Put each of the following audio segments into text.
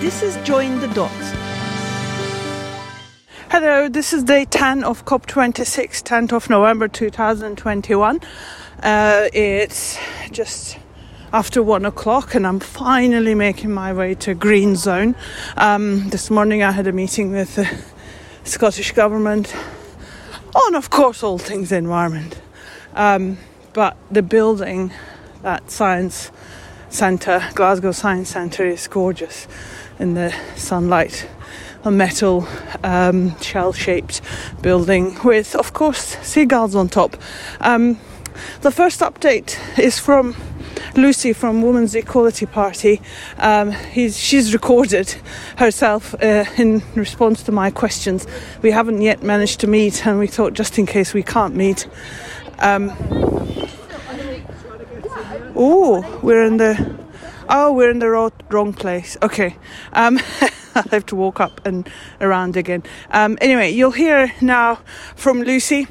This is Join the Dots. Hello, this is day 10 of COP26, 10th of November 2021. Uh, it's just after one o'clock, and I'm finally making my way to Green Zone. Um, this morning I had a meeting with the Scottish Government on, of course, all things environment. Um, but the building, that science centre, Glasgow Science Centre, is gorgeous in the sunlight. A metal um, shell shaped building with, of course, seagulls on top. Um, the first update is from Lucy from Women's Equality Party. Um, she's recorded herself uh, in response to my questions. We haven't yet managed to meet, and we thought just in case we can't meet. Um, oh, we're in the. Oh, we're in the wrong, wrong place. Okay. Um, I have to walk up and around again. Um, anyway, you'll hear now from Lucy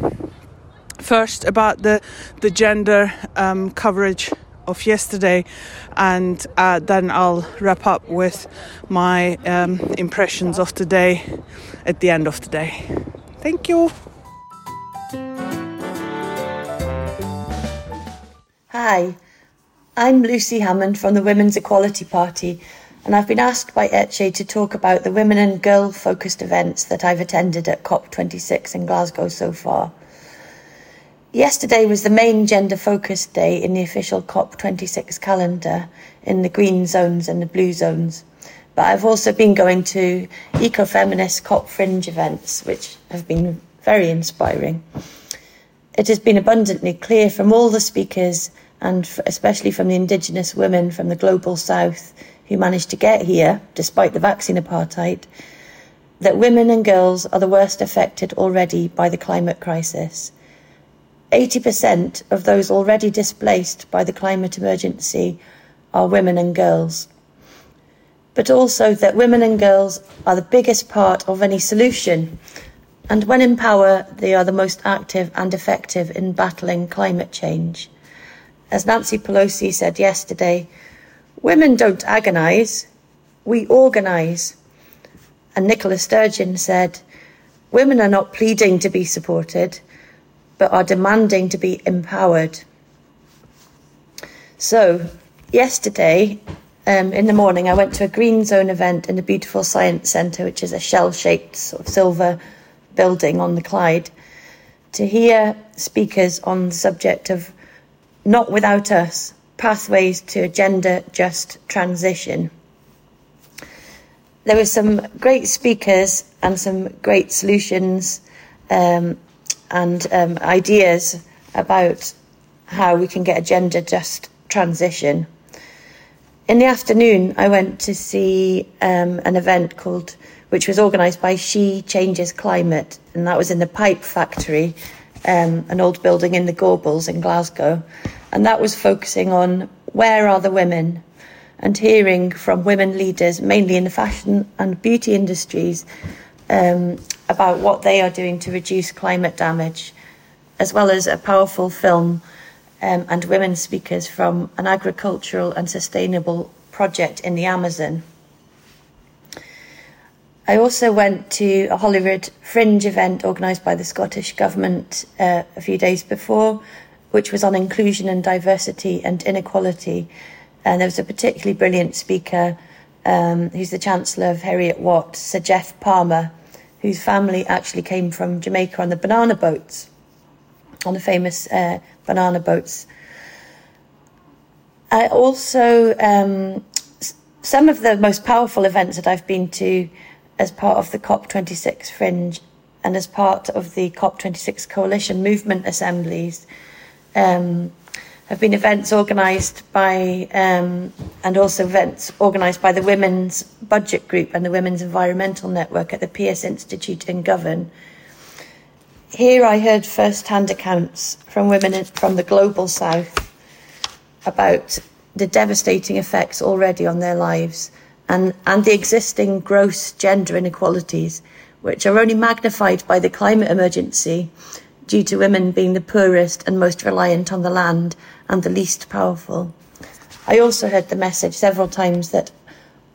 first about the the gender um, coverage of yesterday, and uh, then I'll wrap up with my um, impressions of the day at the end of the day. Thank you. Hi, I'm Lucy Hammond from the Women's Equality Party, and I've been asked by ETCE to talk about the women and girl focused events that I've attended at COP26 in Glasgow so far. Yesterday was the main gender focused day in the official COP26 calendar in the green zones and the blue zones. But I've also been going to eco-feminist COP fringe events, which have been very inspiring. It has been abundantly clear from all the speakers, and especially from the Indigenous women from the global south who managed to get here, despite the vaccine apartheid, that women and girls are the worst affected already by the climate crisis 80% of those already displaced by the climate emergency are women and girls. But also that women and girls are the biggest part of any solution, and when in power, they are the most active and effective in battling climate change. As Nancy Pelosi said yesterday, women don't agonise, we organise. And Nicola Sturgeon said, women are not pleading to be supported, but are demanding to be empowered. So, yesterday um, in the morning, I went to a Green Zone event in the beautiful Science Centre, which is a shell shaped sort of silver building on the Clyde, to hear speakers on the subject of Not Without Us Pathways to a Gender Just Transition. There were some great speakers and some great solutions um, and um, ideas about how we can get a gender just transition. In the afternoon, I went to see um, an event called, which was organised by She Changes Climate, and that was in the Pipe Factory, um, an old building in the Gorbals in Glasgow. And that was focusing on where are the women and hearing from women leaders, mainly in the fashion and beauty industries, um, about what they are doing to reduce climate damage, as well as a powerful film um, and women speakers from an agricultural and sustainable project in the Amazon. I also went to a Holyrood Fringe event organised by the Scottish Government uh, a few days before, which was on inclusion and diversity and inequality. And there was a particularly brilliant speaker um, who's the Chancellor of Heriot Watt, Sir Geoff Palmer, whose family actually came from Jamaica on the banana boats, on the famous uh, banana boats. I also, um, some of the most powerful events that I've been to as part of the COP26 Fringe and as part of the COP26 Coalition Movement Assemblies. Um, have been events organised by um, and also events organised by the Women's Budget Group and the Women's Environmental Network at the Pearce Institute in Govan. Here I heard first-hand accounts from women from the global south about the devastating effects already on their lives and, and the existing gross gender inequalities, which are only magnified by the climate emergency due to women being the poorest and most reliant on the land and the least powerful. I also heard the message several times that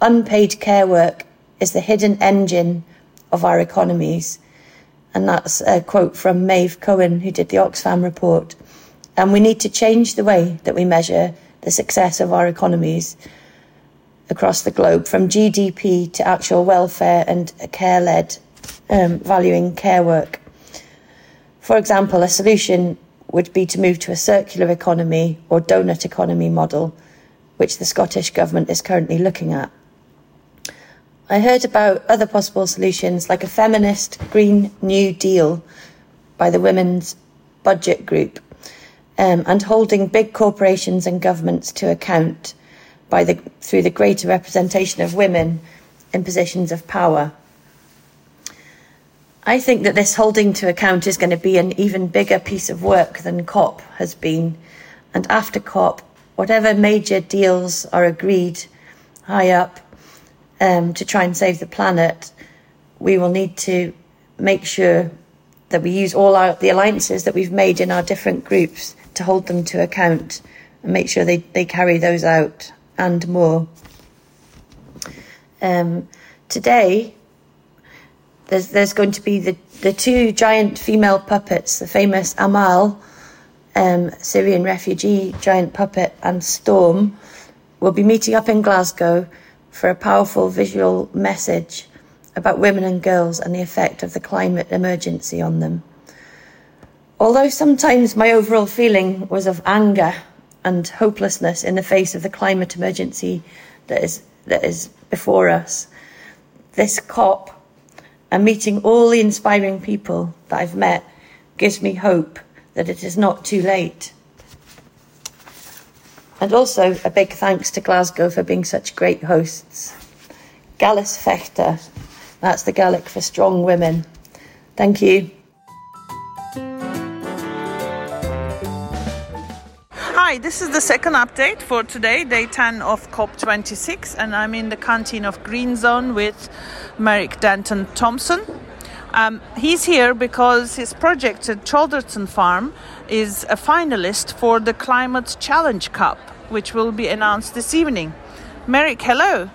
unpaid care work is the hidden engine of our economies. And that's a quote from Maeve Cohen, who did the Oxfam report. And we need to change the way that we measure the success of our economies across the globe, from GDP to actual welfare and care led, um, valuing care work. For example, a solution would be to move to a circular economy or donut economy model, which the Scottish Government is currently looking at. I heard about other possible solutions like a feminist Green New Deal by the Women's Budget Group um, and holding big corporations and governments to account by the, through the greater representation of women in positions of power. I think that this holding to account is going to be an even bigger piece of work than COP has been. And after COP, whatever major deals are agreed high up um, to try and save the planet, we will need to make sure that we use all our, the alliances that we've made in our different groups to hold them to account and make sure they, they carry those out and more. Um, today, there's, there's going to be the, the two giant female puppets, the famous Amal, um, Syrian refugee giant puppet, and Storm, will be meeting up in Glasgow for a powerful visual message about women and girls and the effect of the climate emergency on them. Although sometimes my overall feeling was of anger and hopelessness in the face of the climate emergency that is, that is before us, this COP and meeting all the inspiring people that I've met gives me hope that it is not too late. And also a big thanks to Glasgow for being such great hosts. Gallus Fechter, that's the Gaelic for strong women. Thank you. Hi, this is the second update for today, day 10 of COP26, and I'm in the canteen of Green Zone with Merrick Denton Thompson. Um, he's here because his project at Cholderton Farm is a finalist for the Climate Challenge Cup, which will be announced this evening. Merrick, hello.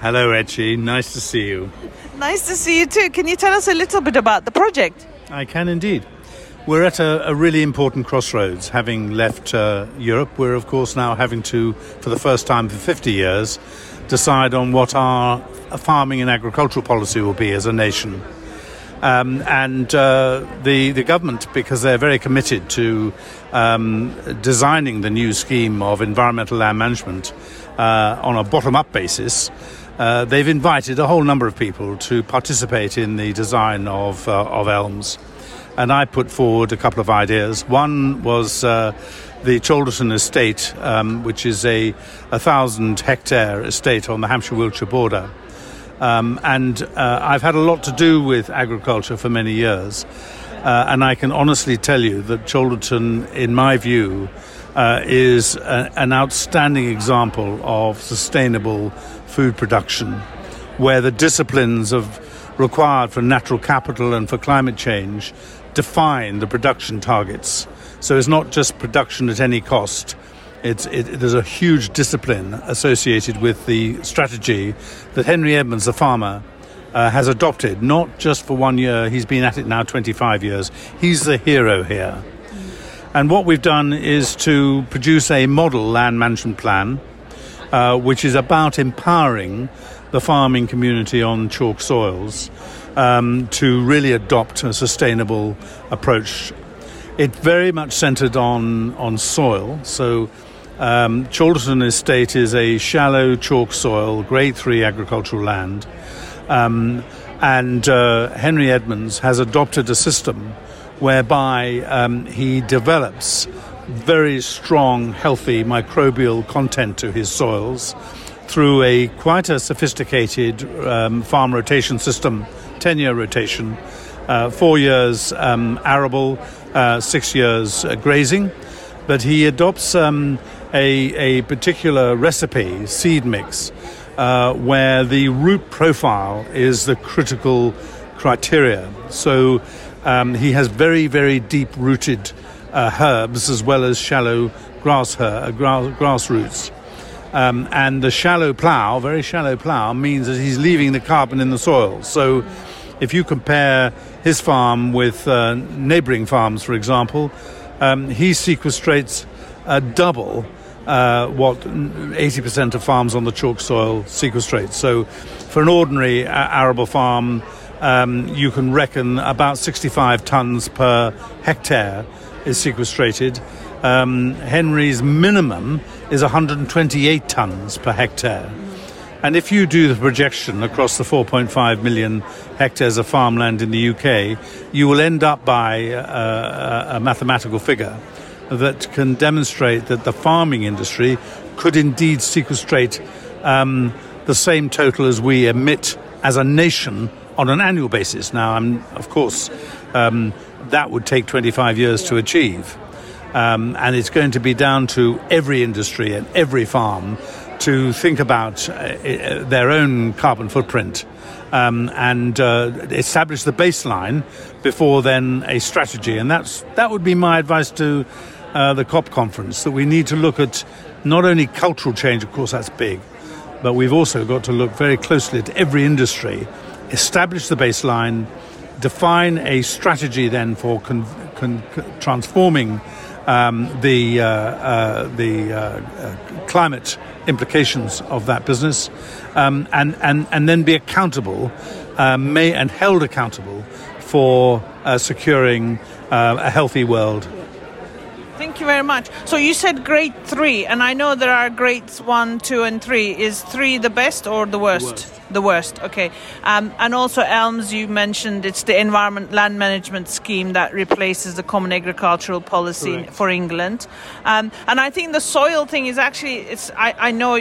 Hello, Etchi. Nice to see you. Nice to see you too. Can you tell us a little bit about the project? I can indeed. We're at a, a really important crossroads. Having left uh, Europe, we're of course now having to, for the first time for 50 years, decide on what our farming and agricultural policy will be as a nation. Um, and uh, the the government, because they're very committed to um, designing the new scheme of environmental land management uh, on a bottom up basis, uh, they've invited a whole number of people to participate in the design of uh, of ELMS. And I put forward a couple of ideas. One was uh, the Cholderton estate, um, which is a, a thousand hectare estate on the Hampshire Wiltshire border. Um, and uh, I've had a lot to do with agriculture for many years. Uh, and I can honestly tell you that Cholderton, in my view, uh, is a, an outstanding example of sustainable food production, where the disciplines of required for natural capital and for climate change define the production targets. So it's not just production at any cost, it's, it, there's a huge discipline associated with the strategy that Henry Edmunds, the farmer, uh, has adopted, not just for one year, he's been at it now 25 years. He's the hero here. And what we've done is to produce a model land management plan, uh, which is about empowering the farming community on chalk soils um, to really adopt a sustainable approach. It very much centered on, on soil, so um, Cholderton Estate is a shallow chalk soil, grade three agricultural land. Um, and uh, Henry Edmunds has adopted a system whereby um, he develops very strong, healthy microbial content to his soils through a quite a sophisticated um, farm rotation system, 10 year rotation, uh, four years um, arable, uh, six years uh, grazing. But he adopts um, a, a particular recipe, seed mix, uh, where the root profile is the critical criteria. So um, he has very, very deep rooted uh, herbs as well as shallow grass, her, grass, grass roots. Um, and the shallow plough, very shallow plough, means that he's leaving the carbon in the soil. So if you compare his farm with uh, neighbouring farms, for example, um, he sequestrates uh, double uh, what 80% of farms on the chalk soil sequestrate. So for an ordinary uh, arable farm, um, you can reckon about 65 tonnes per hectare is sequestrated. Um, Henry's minimum is 128 tonnes per hectare. And if you do the projection across the 4.5 million hectares of farmland in the UK, you will end up by uh, a mathematical figure that can demonstrate that the farming industry could indeed sequestrate um, the same total as we emit as a nation on an annual basis. Now, I'm, of course, um, that would take 25 years to achieve. Um, and it's going to be down to every industry and every farm to think about uh, uh, their own carbon footprint um, and uh, establish the baseline before then a strategy. And that's that would be my advice to uh, the COP conference that we need to look at not only cultural change, of course, that's big, but we've also got to look very closely at every industry, establish the baseline, define a strategy then for con- con- transforming um, the uh, uh, the uh, uh, climate implications of that business, um, and and and then be accountable, uh, may and held accountable for uh, securing a healthy world. You very much. So you said grade three, and I know there are grades one, two, and three. Is three the best or the worst? The worst. The worst. Okay. Um, and also ELMS, you mentioned it's the Environment Land Management Scheme that replaces the Common Agricultural Policy Correct. for England. Um, and I think the soil thing is actually it's. I, I know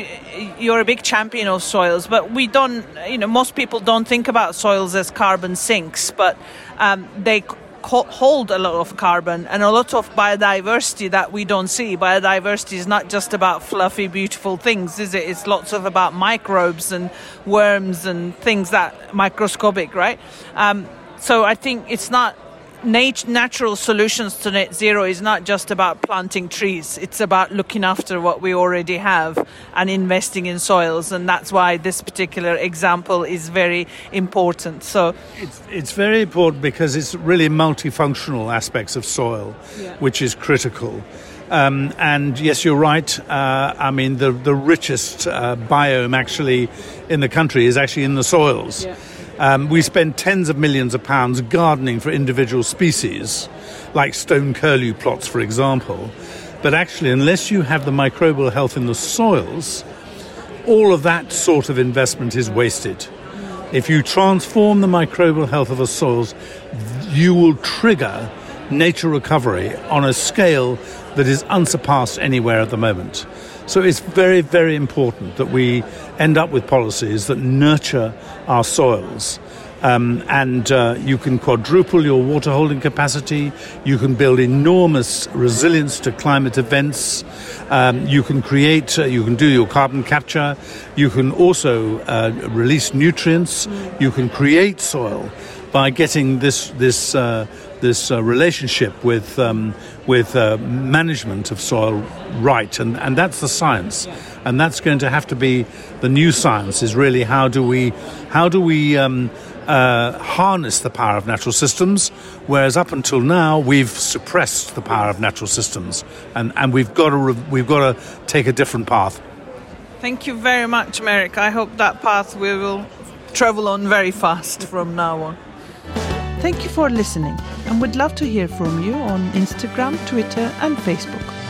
you're a big champion of soils, but we don't. You know, most people don't think about soils as carbon sinks, but um, they hold a lot of carbon and a lot of biodiversity that we don't see. Biodiversity is not just about fluffy, beautiful things, is it? It's lots of about microbes and worms and things that microscopic, right? Um, so I think it's not nat- natural solutions to net zero is not just about planting trees. It's about looking after what we already have and investing in soils, and that's why this particular example is very important. So it's it's very important because it's really multifunctional aspects of soil, Yeah. which is critical. Um, and yes, you're right. Uh, I mean, the the richest uh, biome actually in the country is actually in the soils. Yeah. Um, we spend tens of millions of pounds gardening for individual species, like stone curlew plots, for example. But actually, unless you have the microbial health in the soils, all of that sort of investment is wasted. If you transform the microbial health of the soils, you will trigger nature recovery on a scale that is unsurpassed anywhere at the moment. So it's very, very important that we end up with policies that nurture our soils. Um, and uh, you can quadruple your water holding capacity. You can build enormous resilience to climate events. Um, you can create, uh, you can do your carbon capture. You can also uh, release nutrients. You can create soil by getting this this uh, this uh, relationship with um, with uh, management of soil right, and and that's the science, and that's going to have to be the new science. Is really how do we how do we um, uh, harness the power of natural systems, whereas up until now we've suppressed the power of natural systems, and and we've got to re- we've got to take a different path. Thank you very much, Merrick. I hope that path we will travel on very fast from now on. Thank you for listening and we'd love to hear from you on Instagram, Twitter, and Facebook.